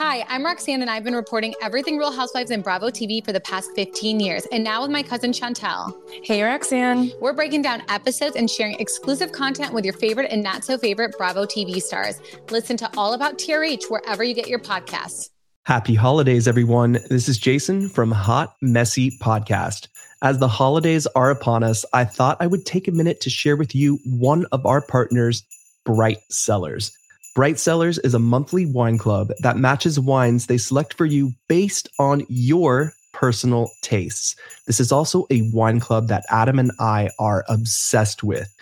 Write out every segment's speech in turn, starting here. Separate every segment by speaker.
Speaker 1: Hi, I'm Roxanne, and I've been reporting everything Real Housewives and Bravo TV for the past 15 years, and now with my cousin Chantel.
Speaker 2: Hey, Roxanne.
Speaker 1: We're breaking down episodes and sharing exclusive content with your favorite and not so favorite Bravo TV stars. Listen to All About TRH wherever you get your podcasts.
Speaker 3: Happy holidays, everyone. This is Jason from Hot Messy Podcast. As the holidays are upon us, I thought I would take a minute to share with you one of our partners, Bright Cellars. Bright Cellars is a monthly wine club that matches wines they select for you based on your personal tastes. This is also a wine club that Adam and I are obsessed with.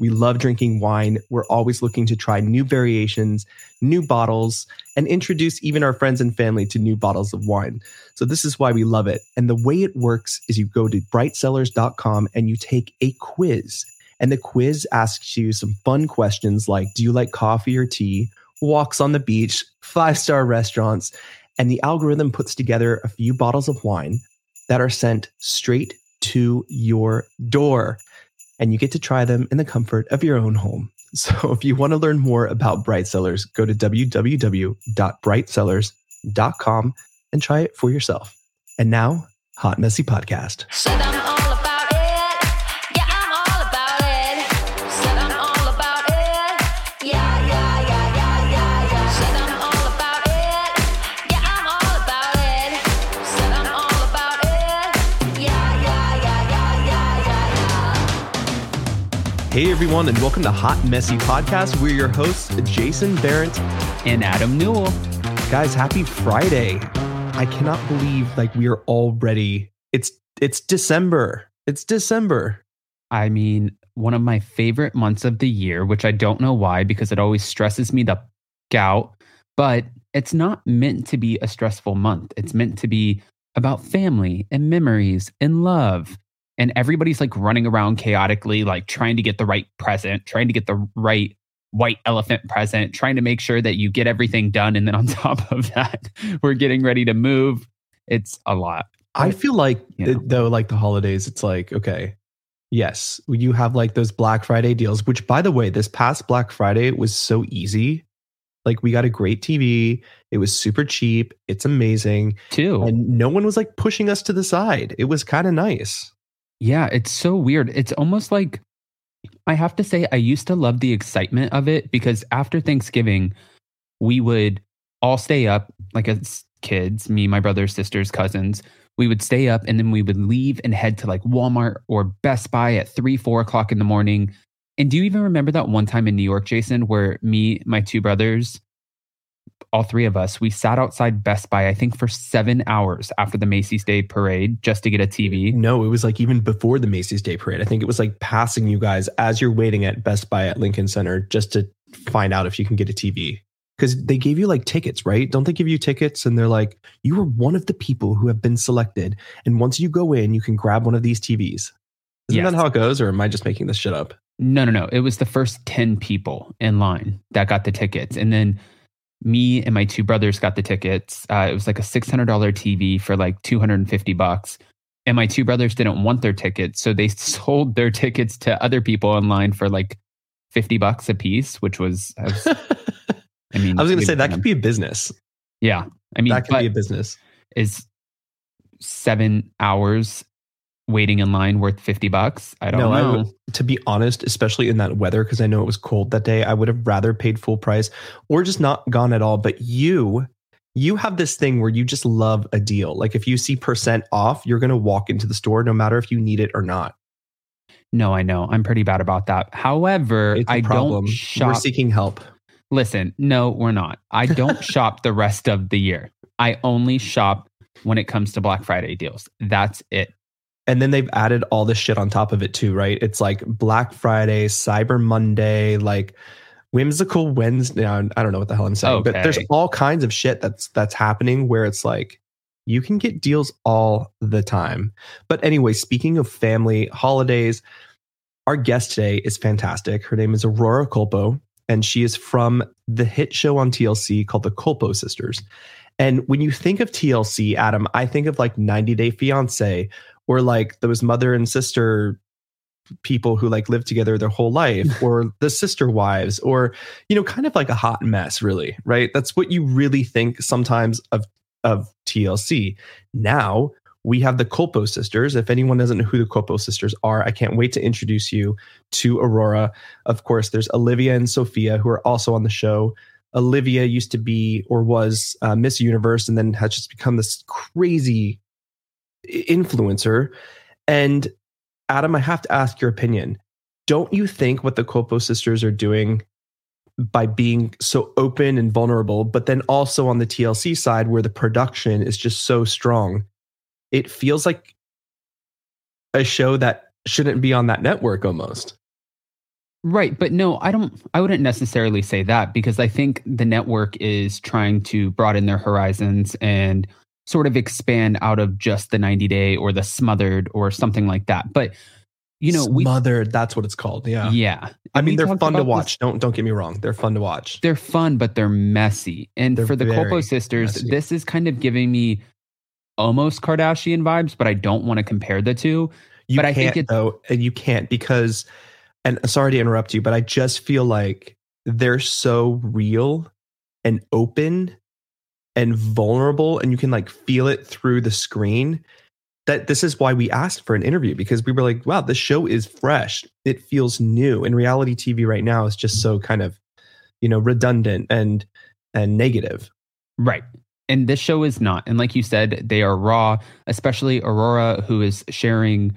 Speaker 3: We love drinking wine. We're always looking to try new variations, new bottles, and introduce even our friends and family to new bottles of wine. So, this is why we love it. And the way it works is you go to brightcellars.com and you take a quiz. And the quiz asks you some fun questions like Do you like coffee or tea? Walks on the beach, five star restaurants. And the algorithm puts together a few bottles of wine that are sent straight to your door. And you get to try them in the comfort of your own home. So if you want to learn more about Bright Cellars, go to www.brightcellars.com and try it for yourself. And now, Hot Messy Podcast. Hey everyone, and welcome to Hot Messy Podcast. We're your hosts, Jason Barrett
Speaker 4: and Adam Newell.
Speaker 3: Guys, happy Friday. I cannot believe like we are already it's it's December. It's December.
Speaker 4: I mean, one of my favorite months of the year, which I don't know why because it always stresses me the gout, but it's not meant to be a stressful month. It's meant to be about family and memories and love and everybody's like running around chaotically, like trying to get the right present, trying to get the right white elephant present, trying to make sure that you get everything done. And then on top of that, we're getting ready to move. It's a lot.
Speaker 3: I feel like, you know. though, like the holidays, it's like, okay, yes, you have like those Black Friday deals, which by the way, this past Black Friday was so easy. Like we got a great TV. It was super cheap. It's amazing.
Speaker 4: Too.
Speaker 3: And no one was like pushing us to the side. It was kind of nice.
Speaker 4: Yeah, it's so weird. It's almost like I have to say, I used to love the excitement of it because after Thanksgiving, we would all stay up, like as kids, me, my brothers, sisters, cousins. We would stay up and then we would leave and head to like Walmart or Best Buy at three, four o'clock in the morning. And do you even remember that one time in New York, Jason, where me, my two brothers, all three of us, we sat outside Best Buy, I think for seven hours after the Macy's Day Parade just to get a TV.
Speaker 3: No, it was like even before the Macy's Day Parade. I think it was like passing you guys as you're waiting at Best Buy at Lincoln Center just to find out if you can get a TV. Because they gave you like tickets, right? Don't they give you tickets? And they're like, you are one of the people who have been selected. And once you go in, you can grab one of these TVs. Isn't yes. that how it goes? Or am I just making this shit up?
Speaker 4: No, no, no. It was the first 10 people in line that got the tickets. And then me and my two brothers got the tickets. Uh, it was like a $600 TV for like 250 bucks. And my two brothers didn't want their tickets. So they sold their tickets to other people online for like 50 bucks a piece, which was, I, was,
Speaker 3: I mean, I was going to say that could be a business.
Speaker 4: Yeah. I mean,
Speaker 3: that could be a business.
Speaker 4: Is seven hours waiting in line worth 50 bucks? I don't no, know. I would,
Speaker 3: to be honest, especially in that weather, because I know it was cold that day, I would have rather paid full price or just not gone at all. But you, you have this thing where you just love a deal. Like if you see percent off, you're going to walk into the store no matter if you need it or not.
Speaker 4: No, I know. I'm pretty bad about that. However, I don't shop.
Speaker 3: We're seeking help.
Speaker 4: Listen, no, we're not. I don't shop the rest of the year. I only shop when it comes to Black Friday deals. That's it
Speaker 3: and then they've added all this shit on top of it too, right? It's like Black Friday, Cyber Monday, like whimsical Wednesday. I don't know what the hell I'm saying, okay. but there's all kinds of shit that's that's happening where it's like you can get deals all the time. But anyway, speaking of family holidays, our guest today is fantastic. Her name is Aurora Culpo, and she is from the hit show on TLC called The Culpo Sisters. And when you think of TLC, Adam, I think of like 90 Day Fiance or like those mother and sister people who like live together their whole life or the sister wives or you know kind of like a hot mess really right that's what you really think sometimes of of TLC now we have the Culpo sisters. If anyone doesn't know who the Culpo sisters are, I can't wait to introduce you to Aurora. Of course, there's Olivia and Sophia, who are also on the show. Olivia used to be or was uh, Miss Universe and then has just become this crazy influencer. And Adam, I have to ask your opinion. Don't you think what the Culpo sisters are doing by being so open and vulnerable, but then also on the TLC side where the production is just so strong? it feels like a show that shouldn't be on that network almost.
Speaker 4: Right, but no, I don't I wouldn't necessarily say that because I think the network is trying to broaden their horizons and sort of expand out of just the 90 day or the smothered or something like that. But you know,
Speaker 3: smothered, we, that's what it's called. Yeah.
Speaker 4: Yeah.
Speaker 3: I mean, they're fun to watch. This, don't don't get me wrong. They're fun to watch.
Speaker 4: They're fun, but they're messy. And they're for the Culpo sisters, messy. this is kind of giving me almost Kardashian vibes, but I don't want to compare the two.
Speaker 3: You
Speaker 4: but
Speaker 3: I think it though, and you can't because and sorry to interrupt you, but I just feel like they're so real and open and vulnerable and you can like feel it through the screen that this is why we asked for an interview because we were like wow this show is fresh it feels new and reality tv right now is just so kind of you know redundant and and negative
Speaker 4: right and this show is not. And like you said, they are raw, especially Aurora, who is sharing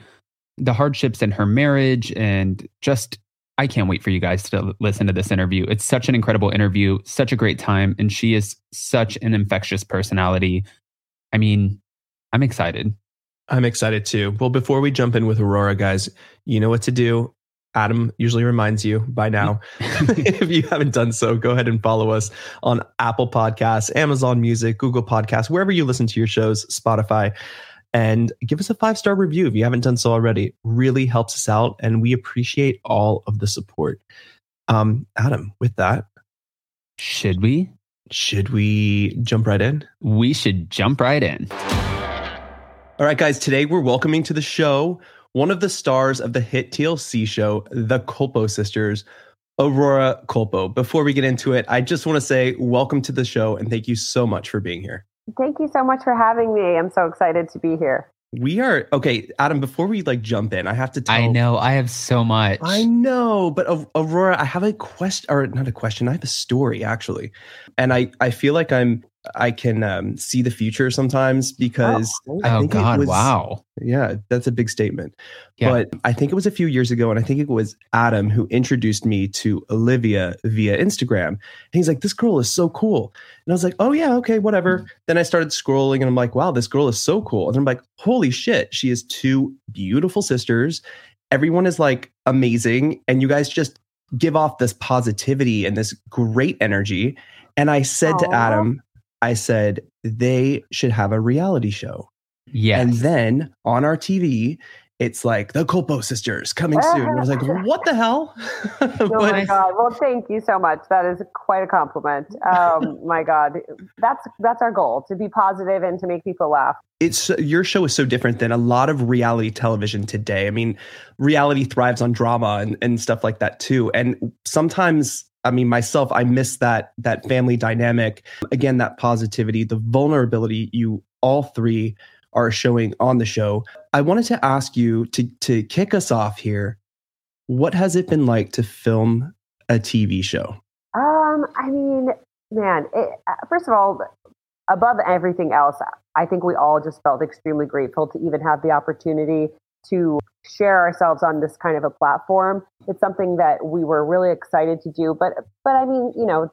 Speaker 4: the hardships in her marriage. And just, I can't wait for you guys to listen to this interview. It's such an incredible interview, such a great time. And she is such an infectious personality. I mean, I'm excited.
Speaker 3: I'm excited too. Well, before we jump in with Aurora, guys, you know what to do. Adam usually reminds you by now. if you haven't done so, go ahead and follow us on Apple Podcasts, Amazon Music, Google Podcasts, wherever you listen to your shows, Spotify, and give us a five star review if you haven't done so already. Really helps us out, and we appreciate all of the support. Um, Adam, with that,
Speaker 4: should we?
Speaker 3: Should we jump right in?
Speaker 4: We should jump right in.
Speaker 3: All right, guys, today we're welcoming to the show one of the stars of the hit TLC show, The Culpo Sisters, Aurora Culpo. Before we get into it, I just want to say welcome to the show and thank you so much for being here.
Speaker 2: Thank you so much for having me. I'm so excited to be here.
Speaker 3: We are okay, Adam. Before we like jump in, I have to tell.
Speaker 4: I know I have so much.
Speaker 3: I know, but Aurora, I have a question, or not a question. I have a story actually, and I I feel like I'm I can um, see the future sometimes because
Speaker 4: oh, I think oh God, was, wow.
Speaker 3: Yeah, that's a big statement. Yeah. But I think it was a few years ago, and I think it was Adam who introduced me to Olivia via Instagram. And he's like, This girl is so cool. And I was like, Oh, yeah, okay, whatever. Mm-hmm. Then I started scrolling and I'm like, Wow, this girl is so cool. And I'm like, Holy shit, she has two beautiful sisters. Everyone is like amazing. And you guys just give off this positivity and this great energy. And I said Aww. to Adam, I said they should have a reality show.
Speaker 4: Yeah.
Speaker 3: And then on our TV, it's like the Culpo sisters coming soon. I was like, what the hell?
Speaker 2: oh my God. Well, thank you so much. That is quite a compliment. Um, my God. That's that's our goal to be positive and to make people laugh.
Speaker 3: It's your show is so different than a lot of reality television today. I mean, reality thrives on drama and, and stuff like that too. And sometimes I mean, myself, I miss that that family dynamic. Again, that positivity, the vulnerability you all three are showing on the show. I wanted to ask you to to kick us off here. What has it been like to film a TV show?
Speaker 2: Um, I mean, man, it, uh, first of all, above everything else, I think we all just felt extremely grateful to even have the opportunity to share ourselves on this kind of a platform. It's something that we were really excited to do, but but I mean, you know,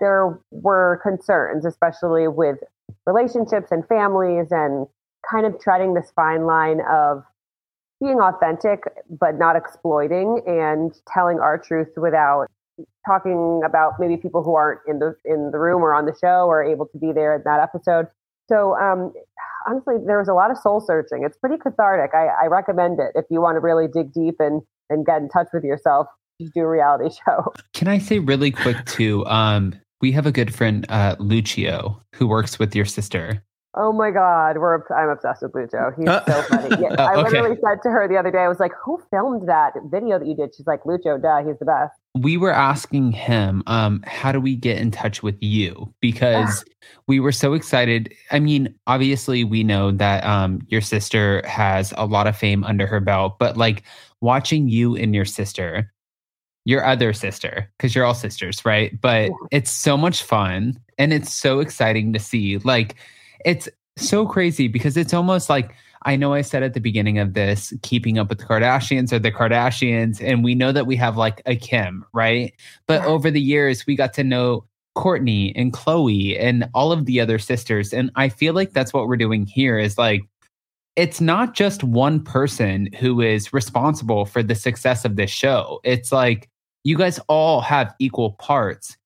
Speaker 2: there were concerns, especially with relationships and families, and kind of treading this fine line of being authentic but not exploiting, and telling our truth without talking about maybe people who aren't in the in the room or on the show or able to be there in that episode. So um, honestly, there was a lot of soul searching. It's pretty cathartic. I, I recommend it if you want to really dig deep and and get in touch with yourself. Just do a reality show.
Speaker 4: Can I say really quick too? Um, we have a good friend, uh, Lucio, who works with your sister.
Speaker 2: Oh my God, we're I'm obsessed with Lucho. He's
Speaker 3: Uh,
Speaker 2: so funny. Yeah,
Speaker 4: Oh,
Speaker 2: I
Speaker 4: okay.
Speaker 2: literally said to her the other day, I was like, "Who filmed that video that you did?" She's like, "Lucho, duh, he's the best."
Speaker 4: We were asking him um how do we get in touch with you? Because we were so excited. I mean obviously we know that um your sister has a lot of fame under her belt but like watching you and your sister your other sister because you're all sisters right? But
Speaker 2: Yeah.
Speaker 4: it's so much fun and it's so exciting to see. Like it's so crazy because it's almost like I know I said at the beginning of this, keeping up with the Kardashians or the Kardashians, and we know that we have like a Kim, right? But
Speaker 2: Yeah.
Speaker 4: over the years, we got to know Kourtney and Khloe and all of the other sisters. And I feel like that's what we're doing here is like, it's not just one person who is responsible for the success of this show. It's like you guys all have equal parts.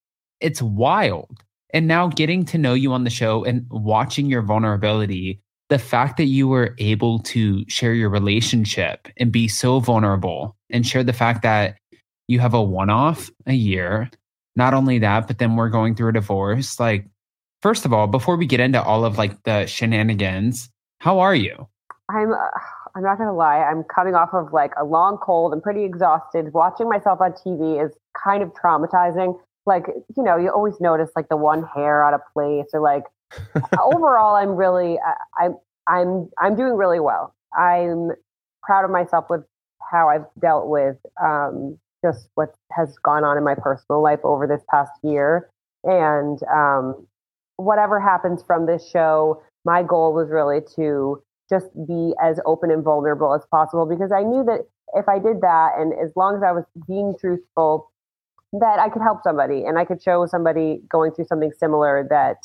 Speaker 4: It's wild. And now getting to know you on the show and watching your vulnerability, the fact that you were able to share your relationship and be so vulnerable and share the fact that you have a one off a year. Not only that, but then we're going through a divorce. Like, first of all, before we get into all of like the shenanigans, how are you?
Speaker 2: I'm uh, I'm not gonna lie. I'm coming off of like a long cold. I'm pretty exhausted. Watching myself on TV is kind of traumatizing. Like you know, you always notice like the one hair out of place, or like overall, I'm really I, I'm I'm I'm doing really well. I'm proud of myself with how I've dealt with um, just what has gone on in my personal life over this past year, and um, whatever happens from this show. My goal was really to just be as open and vulnerable as possible because I knew that if I did that and as long as I was being truthful, that I could help somebody and I could show somebody going through something similar that,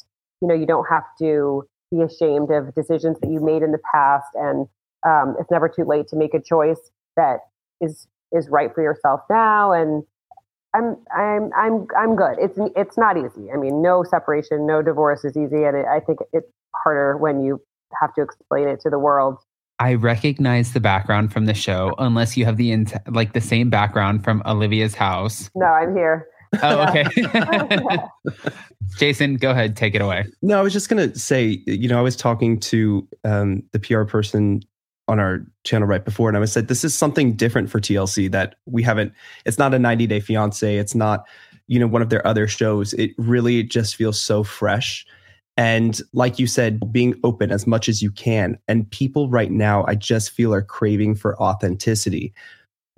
Speaker 2: you know, you don't have to be ashamed of decisions that you made in the past and um, it's never too late to make a choice that is is right for yourself now and I'm I'm I'm I'm good. It's it's not easy. I mean, no separation, no divorce is easy, and it, I think it's harder when you have to explain it to the world.
Speaker 4: I recognize the background from the show, unless you have the int- like the same background from Olivia's house.
Speaker 2: No, I'm here.
Speaker 4: Oh, okay. Jason, go ahead, take it away.
Speaker 3: No, I was just gonna say, you know, I was talking to um, the PR person on our channel right before, and I was said this is something different for TLC that we haven't. It's not a 90 Day Fiance. It's not, you know, one of their other shows. It really just feels so fresh. And like you said, being open as much as you can. And people right now, I just feel are craving for authenticity.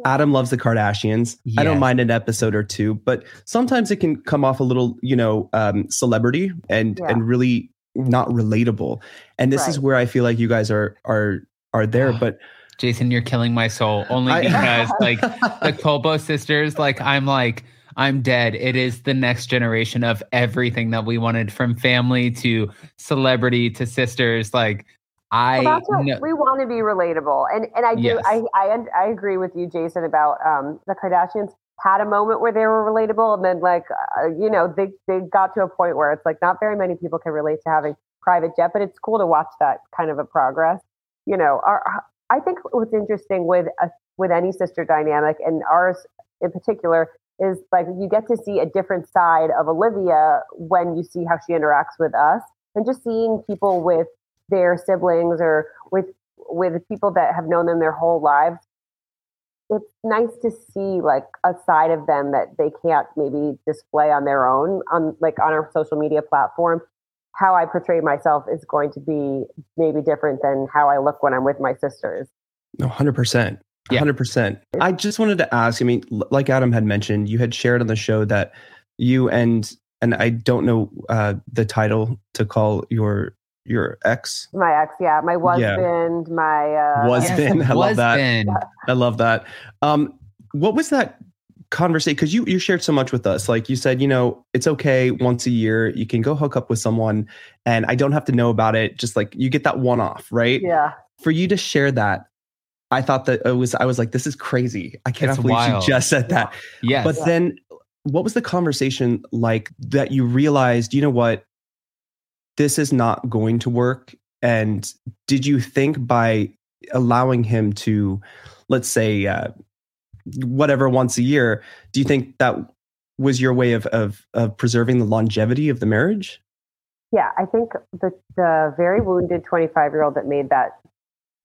Speaker 3: Adam loves the Kardashians. I don't mind an episode or two, but sometimes it can come off a little, you know, um, celebrity and
Speaker 2: Yeah.
Speaker 3: and really not relatable. And this is where I feel like you guys are are are there. But
Speaker 4: Jason, you're killing my soul only
Speaker 3: I-
Speaker 4: because like the Culpo sisters, like I'm like I'm dead. It is the next generation of everything that we wanted from family to celebrity to sisters. Like I
Speaker 2: Well,
Speaker 4: know,
Speaker 2: we want to be relatable, and and I do.
Speaker 4: Yes.
Speaker 2: I, I I agree with you, Jason, about um, the Kardashians had a moment where they were relatable, and then like uh, you know they they got to a point where it's like not very many people can relate to having private jet, but it's cool to watch that kind of a progress. You know, our, I think what's interesting with a, with any sister dynamic, and ours in particular, is like you get to see a different side of Olivia when you see how she interacts with us, and just seeing people with their siblings or with with people that have known them their whole lives it's nice to see like a side of them that they can't maybe display on their own on like on our social media platform how i portray myself is going to be maybe different than how i look when i'm with my sisters
Speaker 3: no, hundred percent.
Speaker 4: Yeah.
Speaker 3: hundred percent. I just wanted to ask. I mean, like Adam had mentioned, you had shared on the show that you and and I don't know uh, the title to call your your ex
Speaker 2: my ex yeah my
Speaker 3: Yeah.
Speaker 2: husband my uh
Speaker 3: Was been. I love that.
Speaker 4: been.
Speaker 3: I love that. Um, what was that conversation? Because you you shared so much with us. Like you said, you know, it's okay once a year. You can go hook up with someone, and I don't have to know about it. Just like you get that one off, right?
Speaker 2: yeah
Speaker 3: For you to share that, I thought that it was. I was like, this is crazy. I cannot
Speaker 4: It's
Speaker 3: believe
Speaker 4: wild.
Speaker 3: she just said that.
Speaker 4: Yes.
Speaker 3: But then, what was the conversation like that you realized? You know what? This is not going to work. And did you think by allowing him to, let's say, uh, whatever once a year, do you think that was your way of of of preserving the longevity of the marriage?
Speaker 2: Yeah, I think the the very wounded 25 year old that made that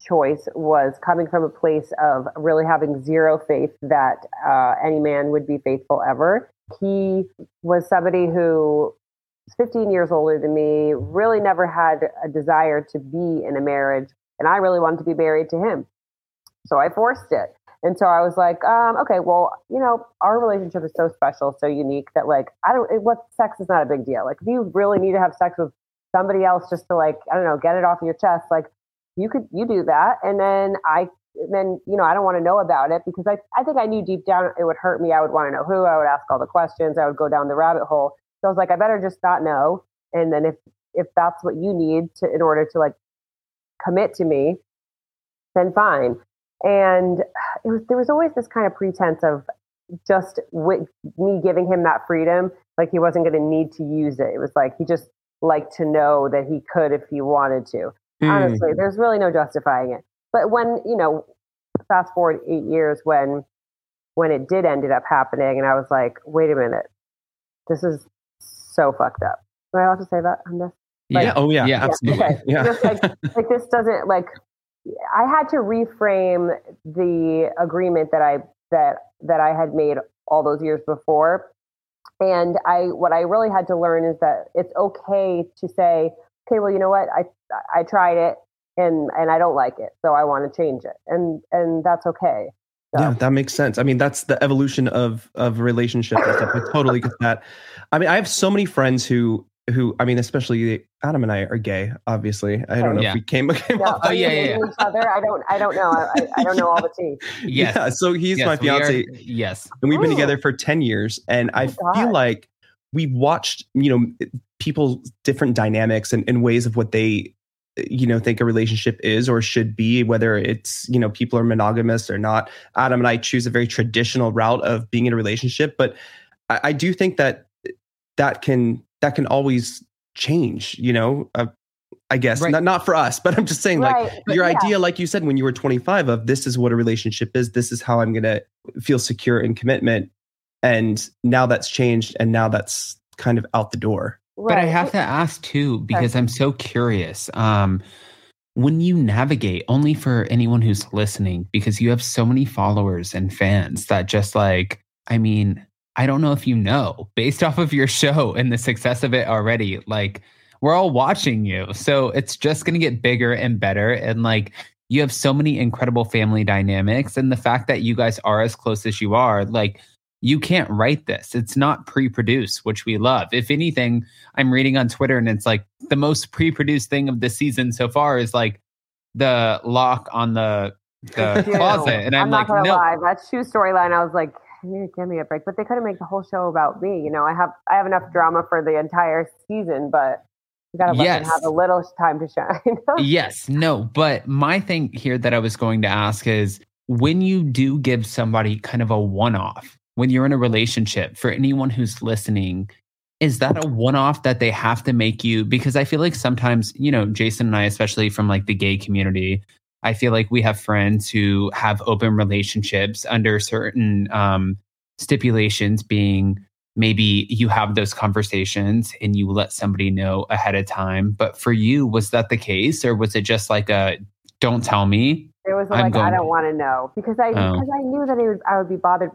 Speaker 2: choice was coming from a place of really having zero faith that uh, any man would be faithful ever. He was somebody who 15 years older than me, really never had a desire to be in a marriage, and I really wanted to be married to him. So I forced it. And so I was like, um, okay, well, you know, our relationship is so special, so unique that like I don't. It, what sex is not a big deal. Like if you really need to have sex with somebody else just to like I don't know get it off your chest, like you could you do that, and then I then you know I don't want to know about it because I I think I knew deep down it would hurt me. I would want to know who. I would ask all the questions. I would go down the rabbit hole. So I was like, I better just not know. And then if if that's what you need to in order to like commit to me, then fine. And it was there was always this kind of pretense of just with me giving him that freedom, like he wasn't going to need to use it. It was like he just liked to know that he could if he wanted to. Mm. Honestly, there's really no justifying it. But when you know, fast forward eight years when when it did ended up happening, and I was like, wait a minute, this is so fucked up. Am I allowed to say that on this?
Speaker 3: Like, yeah. Oh yeah. Yeah. Absolutely. Okay. Yeah.
Speaker 2: Just like, like this doesn't like I had to reframe the agreement that I that that I had made all those years before. And I what I really had to learn is that it's okay to say, okay, well, you know what? I I tried it and and I don't like it, so I want to change it. And and that's okay.
Speaker 3: So. Yeah, that makes sense. I mean, that's the evolution of of relationship and stuff. I totally get that. I mean, I have so many friends who who I mean, especially Adam and I are gay. Obviously, I don't oh, know yeah. if we came. came
Speaker 2: yeah. Oh yeah, yeah, Each other. I don't. I don't know. I, I don't know all the tea.
Speaker 3: Yes. Yeah. So he's yes, my fiance.
Speaker 4: Are, yes.
Speaker 3: And we've been oh. together for ten years, and oh I God. feel like we watched, you know, people's different dynamics and, and ways of what they you know think a relationship is or should be whether it's you know people are monogamous or not adam and i choose a very traditional route of being in a relationship but i, I do think that that can that can always change, you know, uh, I guess right. not, not for us, but I'm just saying right. like but your yeah. idea, like you said, when you were 25 of this is what a relationship is. This is how I'm going to feel secure in commitment. And now that's changed. And now that's kind of out the door.
Speaker 4: Right. But I have to ask too, because I'm so curious. Um, when you navigate only for anyone who's listening, because you have so many followers and fans that just like, I mean, I don't know if you know, based off of your show and the success of it already, like we're all watching you. So it's just going to get bigger and better. And like you have so many incredible family dynamics. And the fact that you guys are as close as you are, like you can't write this. It's not pre produced, which we love. If anything, I'm reading on Twitter and it's like the most pre produced thing of the season so far is like the lock on the the closet. And I'm, I'm like, no.
Speaker 2: Lie. That shoe storyline, I was like, give me a break. But they couldn't make the whole show about me. You know, I have I have enough drama for the entire season, but you gotta let yes. them have a little time to shine.
Speaker 4: yes, no. But my thing here that I was going to ask is when you do give somebody kind of a one-off, when you're in a relationship, for anyone who's listening, is that a one-off that they have to make you because i feel like sometimes you know jason and i especially from like the gay community I feel like we have friends who have open relationships under certain um, stipulations, being maybe you have those conversations and you let somebody know ahead of time. But for you, was that the case, or was it just like a "don't tell me"?
Speaker 2: It was like I don't want to know because I oh. because I knew that it would, I would be bothered.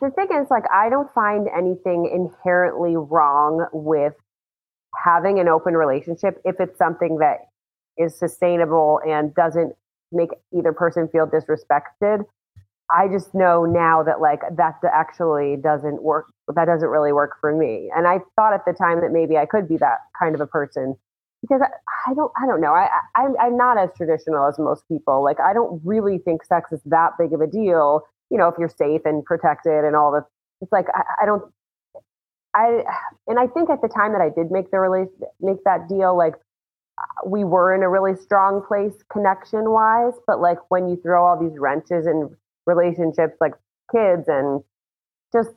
Speaker 2: The thing is, like, I don't find anything inherently wrong with having an open relationship if it's something that is sustainable and doesn't make either person feel disrespected. I just know now that like that actually doesn't work. That doesn't really work for me. And I thought at the time that maybe I could be that kind of a person because I, I don't I don't know. I, I I'm not as traditional as most people. Like I don't really think sex is that big of a deal. You know, if you're safe and protected and all the, it's like I, I don't. I and I think at the time that I did make the release make that deal, like we were in a really strong place connection wise but like when you throw all these wrenches in relationships like kids and just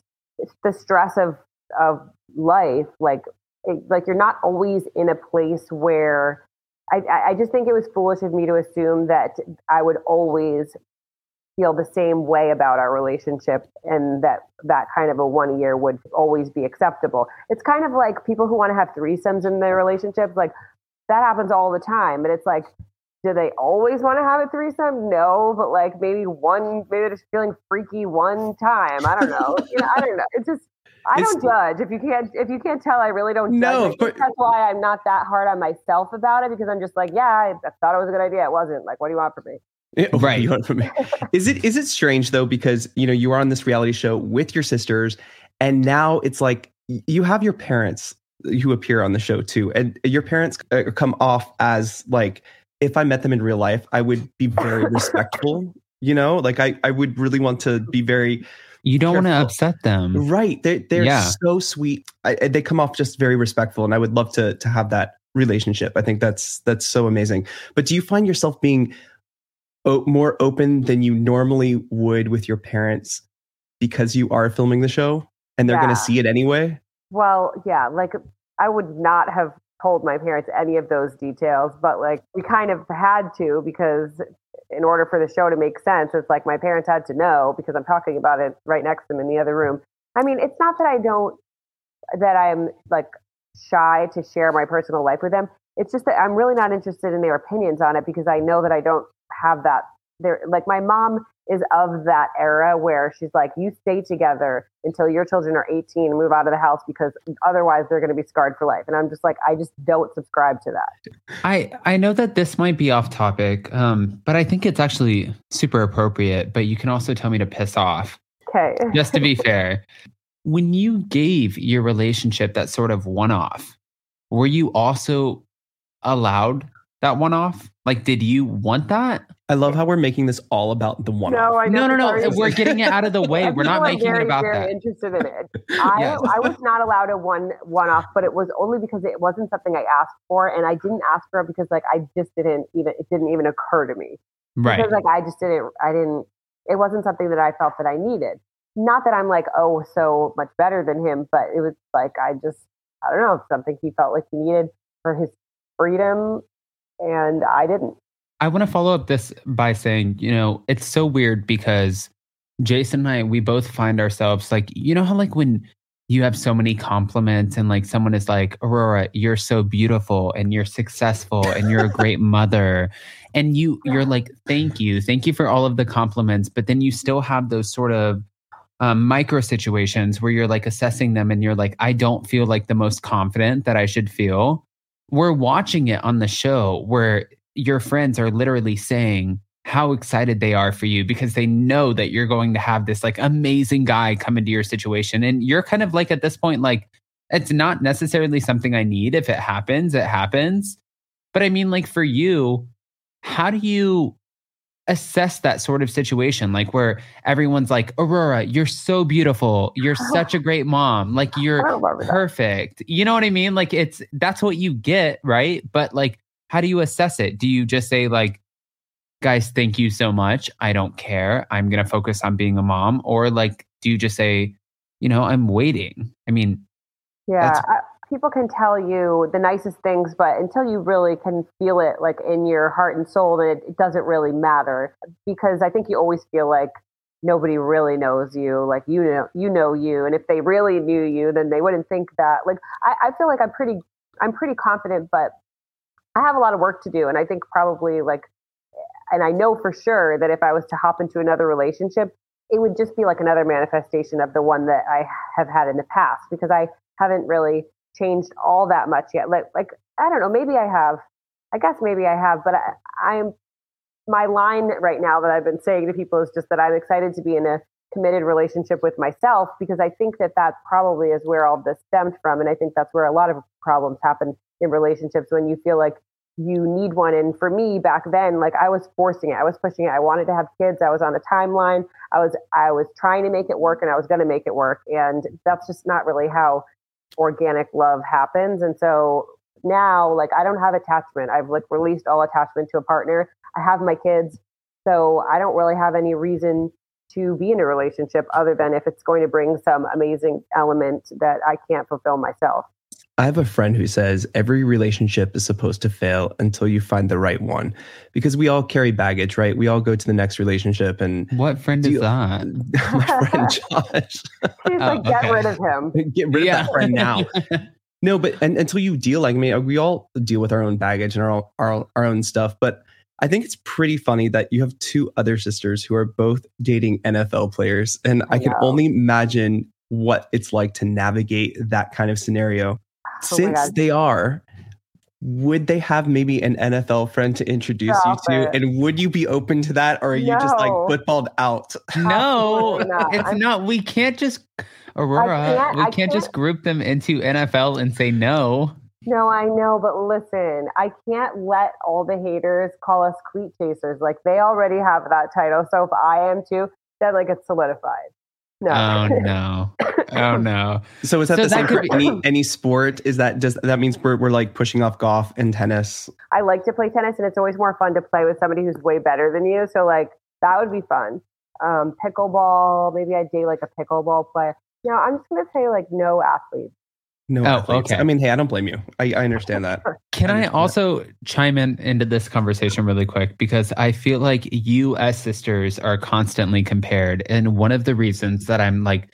Speaker 2: the stress of of life like it, like you're not always in a place where I, I just think it was foolish of me to assume that I would always feel the same way about our relationship and that that kind of a one year would always be acceptable. It's kind of like people who want to have threesomes in their relationships, like that happens all the time. And it's like, do they always want to have a threesome? No, but like maybe one, maybe they're just feeling freaky one time. I don't know. you know, I don't know. It's just I it's, don't judge. If you can't if you can't tell, I really don't judge. No, but, that's why I'm not that hard on myself about it because I'm just like, yeah, I, I thought it was a good idea. It wasn't. Like, what do you want from me?
Speaker 3: Right. You want from me. is it is it strange though because you know you are on this reality show with your sisters, and now it's like you have your parents who appear on the show too, and your parents uh, come off as like if I met them in real life, I would be very respectful. You know, like I I would really want to be very
Speaker 4: you don't want to upset them.
Speaker 3: Right. They're, they're yeah. so sweet. I, they come off just very respectful. And I would love to, to have that relationship. I think that's, that's so amazing. But do you find yourself being o- more open than you normally would with your parents because you are filming the show and they're yeah. going to see it anyway?
Speaker 2: Well, yeah. Like I would not have told my parents any of those details, but like we kind of had to because in order for the show to make sense, it's like my parents had to know because I'm talking about it right next to them in the other room. I mean, it's not that I don't, that I'm like shy to share my personal life with them. It's just that I'm really not interested in their opinions on it because I know that I don't have that. There, like my mom is of that era where she's like, you stay together until your children are 18 and move out of the house because otherwise they're going to be scarred for life. And I'm just like, I just don't subscribe to that.
Speaker 4: I, I know that this might be off topic, um, but I think it's actually super appropriate. But you can also tell me to piss off.
Speaker 2: Okay.
Speaker 4: just to be fair. When you gave your relationship that sort of one off, were you also allowed that one off? Like, did you want that?
Speaker 3: I love how we're making this all about the one.
Speaker 2: No, I
Speaker 4: no, no, no. We're getting it out of the way. we're not making
Speaker 2: very,
Speaker 4: it about
Speaker 2: very
Speaker 4: that.
Speaker 2: Interested in it. I, yes. I was not allowed a one one off, but it was only because it wasn't something I asked for, and I didn't ask for it because like I just didn't even it didn't even occur to me.
Speaker 4: Right.
Speaker 2: Because like I just didn't I didn't it wasn't something that I felt that I needed. Not that I'm like oh so much better than him, but it was like I just I don't know something he felt like he needed for his freedom, and I didn't.
Speaker 4: I want to follow up this by saying, you know, it's so weird because Jason and I, we both find ourselves like, you know how like when you have so many compliments and like someone is like, Aurora, you're so beautiful and you're successful and you're a great mother. And you you're like, thank you. Thank you for all of the compliments. But then you still have those sort of um, micro situations where you're like assessing them and you're like, I don't feel like the most confident that I should feel. We're watching it on the show where your friends are literally saying how excited they are for you because they know that you're going to have this like amazing guy come into your situation. And you're kind of like at this point, like, it's not necessarily something I need. If it happens, it happens. But I mean, like, for you, how do you assess that sort of situation like where everyone's like aurora you're so beautiful you're such a great mom like you're perfect you know what i mean like it's that's what you get right but like how do you assess it? Do you just say like, guys, thank you so much. I don't care. I'm going to focus on being a mom. Or like, do you just say, you know, I'm waiting? I mean,
Speaker 2: yeah, people can tell you the nicest things, but until you really can feel it like in your heart and soul, it, it doesn't really matter. Because I think you always feel like nobody really knows you like you know you know you. And if they really knew you then they wouldn't think that. Like I, I feel like i'm pretty i'm pretty confident but I have a lot of work to do. And I think probably like, and I know for sure that if I was to hop into another relationship, it would just be like another manifestation of the one that I have had in the past. Because I haven't really changed all that much yet. Like, like I don't know, maybe I have. I guess maybe I have, but I, I'm my line right now that I've been saying to people is just that I'm excited to be in a committed relationship with myself because I think that that probably is where all this stemmed from, and I think that's where a lot of problems happen in relationships when you feel like you need one. And for me back then, like I was forcing it, I was pushing it. I wanted to have kids. I was on a timeline. I was I was trying to make it work, and I was going to make it work. And that's just not really how organic love happens. And so now, like I don't have attachment. I've like released all attachment to a partner. I have my kids, so I don't really have any reason to be in a relationship other than if it's going to bring some amazing element that I can't fulfill myself.
Speaker 3: I have a friend who says every relationship is supposed to fail until you find the right one because we all carry baggage, right? We all go to the next relationship and
Speaker 4: What friend is
Speaker 3: you-
Speaker 4: that?
Speaker 3: my friend Josh.
Speaker 2: He's
Speaker 4: Oh,
Speaker 2: like, get
Speaker 4: okay.
Speaker 2: rid of him.
Speaker 3: Get rid
Speaker 4: Yeah.
Speaker 3: of that friend now. No, but and, until you deal, like I mean, we all deal with our own baggage and our, own- our our own stuff. But I think it's pretty funny that you have two other sisters who are both dating NFL players, and I,
Speaker 2: I
Speaker 3: can only imagine what it's like to navigate that kind of scenario.
Speaker 2: Oh
Speaker 3: Since
Speaker 2: God.
Speaker 3: they are, would they have maybe an NFL friend to introduce
Speaker 2: Stop
Speaker 3: you to?
Speaker 2: it.
Speaker 3: And would you be open to that, or are you just like footballed out?
Speaker 4: No,
Speaker 2: not.
Speaker 4: it's
Speaker 2: I'm-
Speaker 4: not. We can't just Aurora.
Speaker 2: can't-
Speaker 4: we can't,
Speaker 2: can't-
Speaker 4: just group them into NFL and say no.
Speaker 2: No, I know, but listen, I can't let all the haters call us cleat chasers. Like they already have that title. So if I am too, then like it's solidified. No.
Speaker 4: Oh no. Oh no.
Speaker 3: So is that
Speaker 4: So
Speaker 3: the
Speaker 4: that
Speaker 3: same for
Speaker 4: be-
Speaker 3: any any sport? Is that does that means we're we're like pushing off golf and tennis?
Speaker 2: I like to play tennis, and it's always more fun to play with somebody who's way better than you. So like that would be fun. Um, pickleball, maybe I'd date like a pickleball player. No, I'm just gonna say like no athletes.
Speaker 3: No,
Speaker 4: Oh,
Speaker 3: athletes.
Speaker 4: okay.
Speaker 3: I mean, hey, I don't blame you. I, I understand that.
Speaker 4: Can I
Speaker 3: Understand that.
Speaker 4: also chime in into this conversation really quick because I feel like you as sisters are constantly compared and one of the reasons that I'm like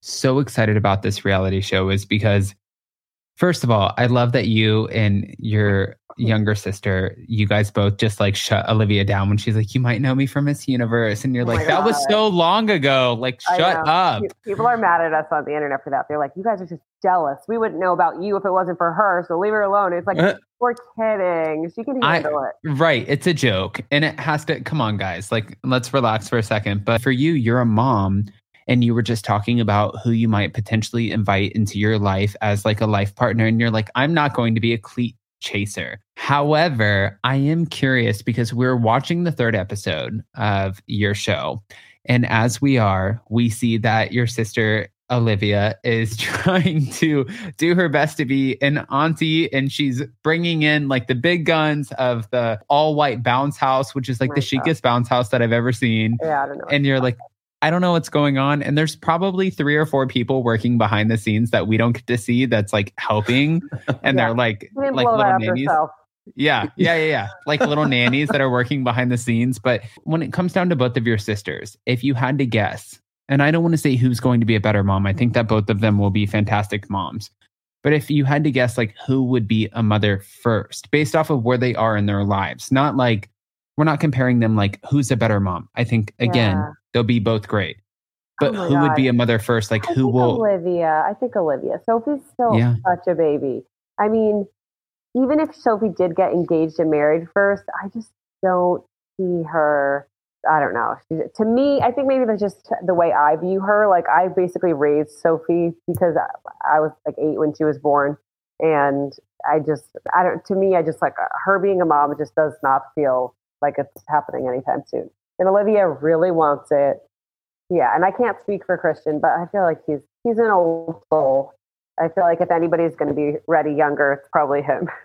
Speaker 4: so excited about this reality show is because first of all, I love that you and your younger sister, you guys both just like shut Olivia down when she's like you might know me from Miss Universe and you're
Speaker 2: Oh my
Speaker 4: like that was so long ago, like shut up.
Speaker 2: People are mad at us on the internet for that. They're like, you guys are just jealous. We wouldn't know about you if it wasn't for her. So leave her alone. It's like
Speaker 3: Uh.
Speaker 2: we're kidding. She can
Speaker 4: I-
Speaker 2: handle it.
Speaker 4: Right. It's a joke. And it has to come on, guys. Like, let's relax for a second. But for you, you're a mom and you were just talking about who you might potentially invite into your life as like a life partner. And you're like, I'm not going to be a cleat chaser. However, I am curious because we're watching the third episode of your show. And as we are, we see that your sister Olivia is trying to do her best to be an auntie and she's bringing in like the big guns of the all white bounce house, which is like
Speaker 2: Oh
Speaker 4: the
Speaker 2: God.
Speaker 4: chicest bounce house that I've ever seen.
Speaker 2: Yeah, I don't know.
Speaker 4: And you're like, I don't know what's going on. And there's probably three or four people working behind the scenes that we don't get to see that's like helping. And
Speaker 2: Yeah.
Speaker 4: they're like, like little nannies.
Speaker 2: herself.
Speaker 4: Yeah, yeah, yeah, yeah. Like little nannies that are working behind the scenes. But when it comes down to both of your sisters, if you had to guess, and I don't want to say who's going to be a better mom, I think that both of them will be fantastic moms. But if you had to guess, like who would be a mother first, based off of where they are in their lives, not like we're not comparing them like who's a better mom. I think again,
Speaker 2: Yeah.
Speaker 4: they'll be both great. But
Speaker 2: Oh
Speaker 4: who would be a mother first? Like
Speaker 2: I
Speaker 4: who will?
Speaker 2: Olivia. I think Olivia. Sophie's still
Speaker 4: Yeah.
Speaker 2: such a baby. I mean, even if Sophie did get engaged and married first, I just don't see her. I don't know. She, to me, I think maybe that's just the way I view her. Like I basically raised Sophie because I, I was like eight when she was born, and I just I don't. To me, I just like her being a mom. Just does not feel like it's happening anytime soon. And Olivia really wants it. Yeah, and I can't speak for Christian, but I feel like he's he's an old soul. I feel like if anybody's going to be ready younger, it's probably him.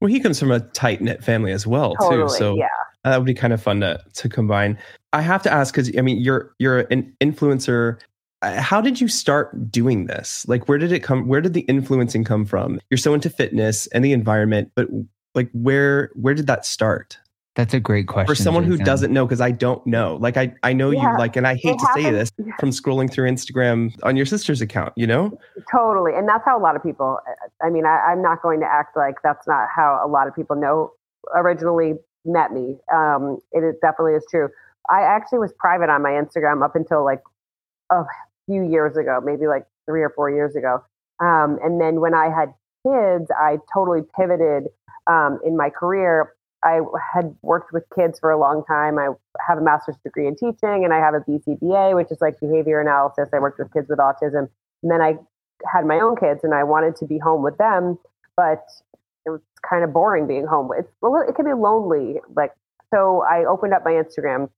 Speaker 3: Well, he comes from a tight knit family as well,
Speaker 2: Totally.
Speaker 3: too. So
Speaker 2: yeah.
Speaker 3: That would be kind of fun to to combine. I have to ask because I mean, you're you're an influencer. Uh, How did you start doing this? Like, where did it come? Where did the influencing come from? You're so into fitness and the environment, but like, where where did that start?
Speaker 4: That's a great question.
Speaker 3: For someone who
Speaker 4: Jason.
Speaker 3: doesn't know, because I don't know. Like, I I know
Speaker 2: Yeah,
Speaker 3: you like, and I hate
Speaker 2: it
Speaker 3: to say this from scrolling through Instagram on your sister's account. You know,
Speaker 2: Totally. And that's how a lot of people, I mean, I, I'm not going to act like that's not how a lot of people know originally met me. Um, it definitely is true. I actually was private on my Instagram up until like a few years ago, maybe like three or four years ago. Um, and then when I had kids, I totally pivoted um, in my career. I had worked with kids for a long time. I have a master's degree in teaching and I have a BCBA, which is like behavior analysis. I worked with kids with autism. And then I had my own kids and I wanted to be home with them, but it was kind of boring being home. It's, little- it can be lonely. Like, so I opened up my Instagram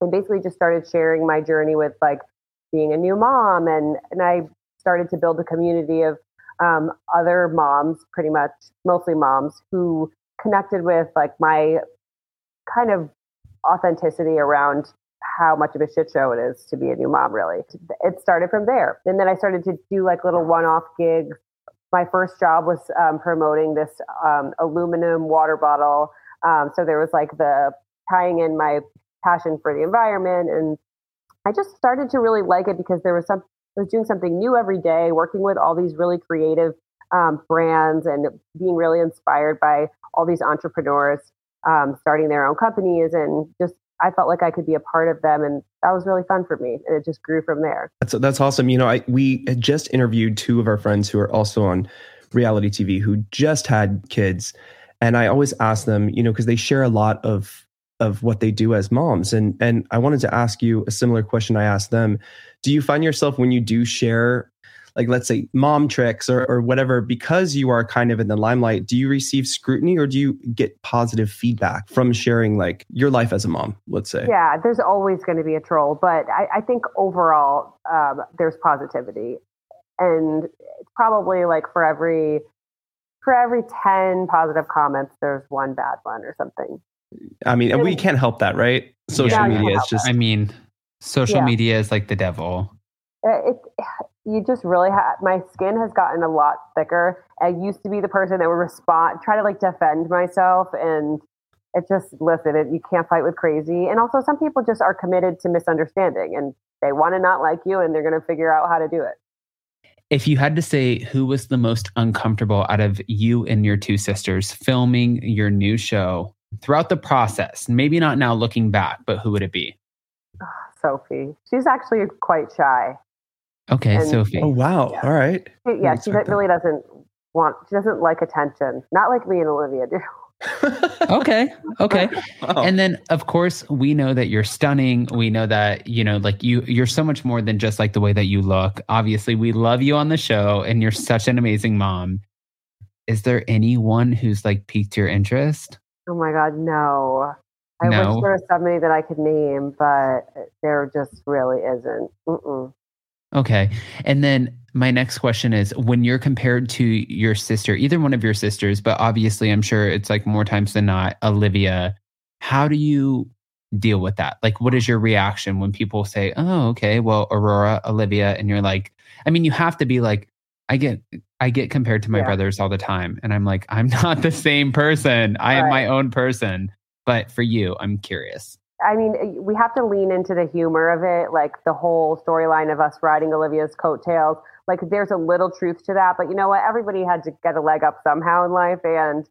Speaker 2: and basically just started sharing my journey with like being a new mom. And, and I started to build a community of um, other moms, pretty much mostly moms who connected with like my kind of authenticity around how much of a shit show it is to be a new mom really it started from there and then i started to do like little one-off gigs my first job was um, promoting this um, aluminum water bottle. Um, so there was like the tying in my passion for the environment, and I just started to really like it because there was some I was doing something new every day, working with all these really creative um, brands, and being really inspired by all these entrepreneurs um, starting their own companies, and just I felt like I could be a part of them, and that was really fun for me. And it just grew from there.
Speaker 3: That's that's awesome. You know, I we had just interviewed two of our friends who are also on reality TV who just had kids, and I always ask them, you know, because they share a lot of of what they do as moms, and and I wanted to ask you a similar question I asked them. Do you find yourself when you do share like let's say mom tricks or, or whatever because you are kind of in the limelight do you receive scrutiny or do you get positive feedback from sharing like your life as a mom let's say?
Speaker 2: Yeah there's always going to be a troll but i, I think overall um, there's positivity. And probably like for every for every 10 positive comments there's one bad one or something.
Speaker 3: I mean and we can't help that right? Social
Speaker 4: Yeah,
Speaker 3: media is just
Speaker 4: I mean, social
Speaker 2: Yeah.
Speaker 4: media is like the devil.
Speaker 2: Uh, it, you just really have my skin has gotten a lot thicker. I used to be the person that would respond try to like defend myself and it just listen it, you can't fight with crazy. And also some people just are committed to misunderstanding and they want to not like you and they're going to figure out how to do it.
Speaker 4: If you had to say who was the most uncomfortable out of you and your two sisters filming your new show throughout the process, maybe not now looking back, but who would it be?
Speaker 2: sophie. She's actually quite shy
Speaker 4: Okay,
Speaker 2: And-
Speaker 4: Sophie.
Speaker 3: oh wow
Speaker 2: Yeah.
Speaker 3: all right
Speaker 2: She- yeah she
Speaker 3: expect that.
Speaker 2: really doesn't want she doesn't like attention not like me and olivia do
Speaker 4: Okay, okay.
Speaker 3: Wow.
Speaker 4: And then of course we know that you're stunning. We know that, you know, like you you're so much more than just like the way that you look. Obviously, we love you on the show and you're such an amazing mom. Is there anyone who's like piqued your interest?
Speaker 2: oh my god no i
Speaker 4: No.
Speaker 2: wish there was somebody that i could name but there just really isn't Mm-mm.
Speaker 4: Okay. And then my next question is when you're compared to your sister, either one of your sisters, but obviously I'm sure it's like more times than not, Olivia, how do you deal with that? Like, what is your reaction when people say, oh, okay, well, Aurora, Olivia, and you're like, I mean, you have to be like, I get, I get compared to my
Speaker 2: Yeah.
Speaker 4: brothers all the time. And I'm like, I'm not the same person. I am
Speaker 2: Right.
Speaker 4: my own person. But for you, I'm curious.
Speaker 2: I mean, we have to lean into the humor of it, like the whole storyline of us riding Olivia's coattails. Like, there's a little truth to that, but you know what? Everybody had to get a leg up somehow in life, and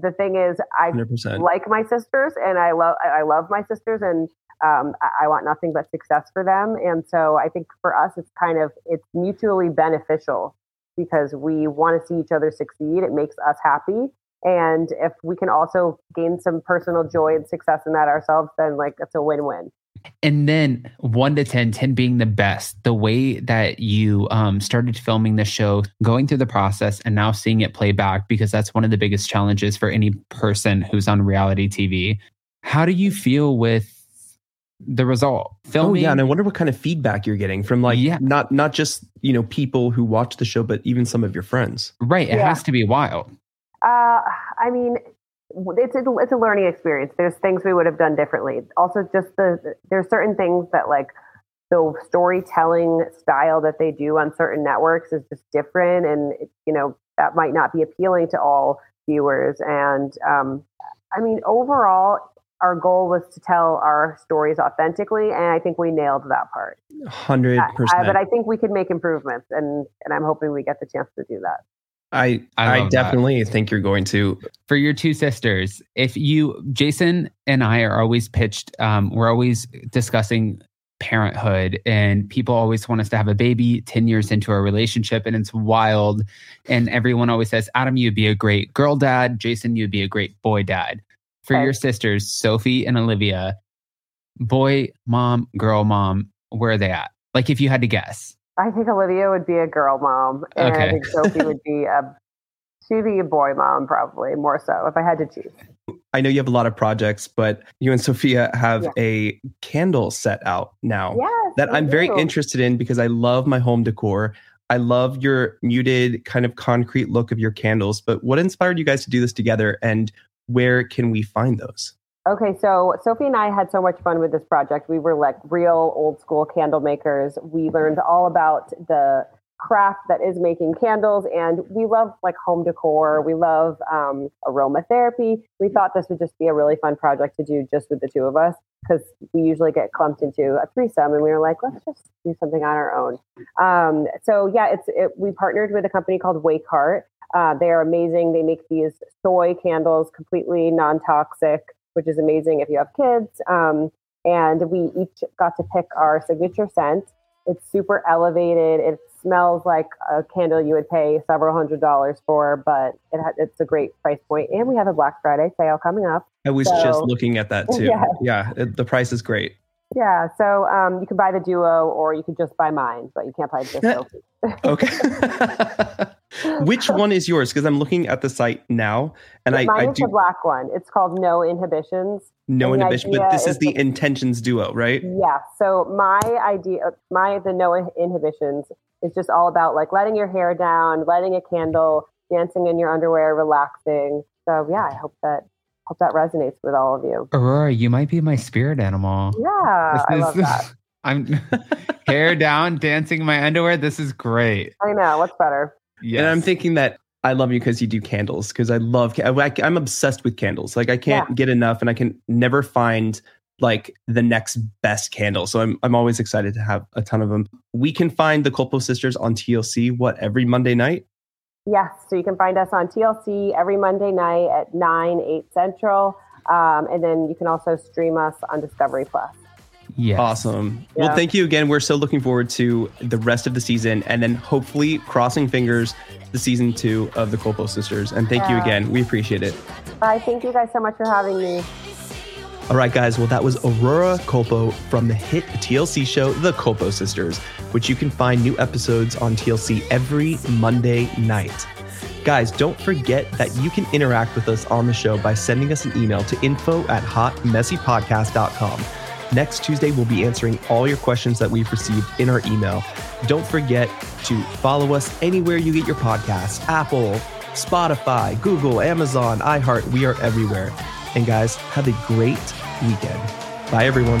Speaker 2: the thing is, I
Speaker 3: 100%
Speaker 2: like my sisters, and I love I love my sisters, and um, I, I want nothing but success for them. And so, I think for us, it's kind of it's mutually beneficial because we want to see each other succeed. It makes us happy, and if we can also gain some personal joy and success in that ourselves, then like it's a win-win.
Speaker 4: And then one to 10, 10 being the best, the way that you um, started filming the show, going through the process, and now seeing it play back, because that's one of the biggest challenges for any person who's on reality TV. How do you feel with the result?
Speaker 3: Oh yeah, and I wonder what kind of feedback you're getting from like
Speaker 4: Yeah.
Speaker 3: not not just you know people who watch the show, but even some of your friends.
Speaker 4: right? It
Speaker 2: Yeah.
Speaker 4: has to be wild.
Speaker 2: Uh, I mean, it's a, it's a learning experience. There's things we would have done differently. Also, just the there's certain things that like the storytelling style that they do on certain networks is just different, and you know that might not be appealing to all viewers. And um, I mean, overall, our goal was to tell our stories authentically, and I think we nailed that part.
Speaker 3: Hundred percent.
Speaker 2: but I think we could make improvements, and and I'm hoping we get the chance to do that.
Speaker 3: I
Speaker 4: I
Speaker 3: I,
Speaker 4: love that.
Speaker 3: definitely think you're going to.
Speaker 4: for your two sisters if you jason and i are always pitched um, we're always discussing parenthood and people always want us to have a baby 10 years into our relationship and it's wild and everyone always says adam you'd be a great girl dad jason you'd be a great boy dad for
Speaker 2: Okay.
Speaker 4: your sisters sophie and olivia boy mom girl mom where are they at like if you had to guess
Speaker 2: I think Olivia would be a girl mom, and I think Sophie would be a she'd be a boy mom probably more so if I had to choose.
Speaker 3: I know you have a lot of projects, but you and Sophia have
Speaker 2: Yeah.
Speaker 3: a candle set out now
Speaker 2: Yes,
Speaker 3: that I'm very interested in because I love my home decor. I love your muted kind of concrete look of your candles. But what inspired you guys to do this together, and where can we find those?
Speaker 2: Okay, so Sophie and I had so much fun with this project. We were like real old school candle makers. We learned all about the craft that is making candles and we love like home decor. We love um, aromatherapy. We thought this would just be a really fun project to do just with the two of us because we usually get clumped into a threesome and we were like let's just do something on our own. Um, so yeah it's it, we partnered with a company called Wakeheart. Uh, they are amazing. They make these soy candles completely non-toxic which is amazing if you have kids um, and we each got to pick our signature scent it's super elevated. It smells like a candle you would pay several hundred dollars for, but it ha- it's a great price point. And we have a Black Friday sale coming up.
Speaker 3: I was so, just looking at that too. Yeah, yeah it, the price is great.
Speaker 2: Yeah, so um, you can buy the duo, or you could just buy mine, but you can't buy just
Speaker 3: okay. Which one is yours? Because I'm looking at the site now, and I,
Speaker 2: mine
Speaker 3: I
Speaker 2: is do... the black one. It's called No Inhibitions.
Speaker 3: No inhibition, but this is, is the to... intentions duo, right?
Speaker 2: Yeah. So my idea, my the No Inhibitions is just all about like letting your hair down, lighting a candle, dancing in your underwear, relaxing. So yeah, I hope that hope that resonates with all of you.
Speaker 4: Aurora, you might be my spirit animal.
Speaker 2: Yeah, I love that.
Speaker 4: I'm hair down, dancing in my underwear. This is great.
Speaker 2: I know. What's better?
Speaker 3: Yes. And I'm thinking that I love you because you do candles. Because I love, I, am obsessed with candles. Like I can't yeah. get enough, and I can never find like the next best candle. So I'm I'm always excited to have a ton of them. We can find the Culpo sisters on TLC what every Monday night.
Speaker 2: Yes, so you can find us on TLC every Monday night at nine eight central, um, and then you can also stream us on Discovery Plus.
Speaker 3: Yes. Awesome. Yeah. Well, thank you again. We're so looking forward to the rest of the season and then hopefully crossing fingers the season two of the Culpo sisters. And thank yeah. you again. We appreciate it.
Speaker 2: Bye. Thank you guys so much for having me.
Speaker 3: All right, guys. Well, that was Aurora Culpo from the hit TLC show, The Culpo Sisters, which you can find new episodes on TLC every Monday night. Guys, don't forget that you can interact with us on the show by sending us an email to info at hotmessypodcast.com. Next Tuesday, we'll be answering all your questions that we've received in our email. Don't forget to follow us anywhere you get your podcasts Apple, Spotify, Google, Amazon, iHeart. We are everywhere. And guys, have a great weekend. Bye, everyone.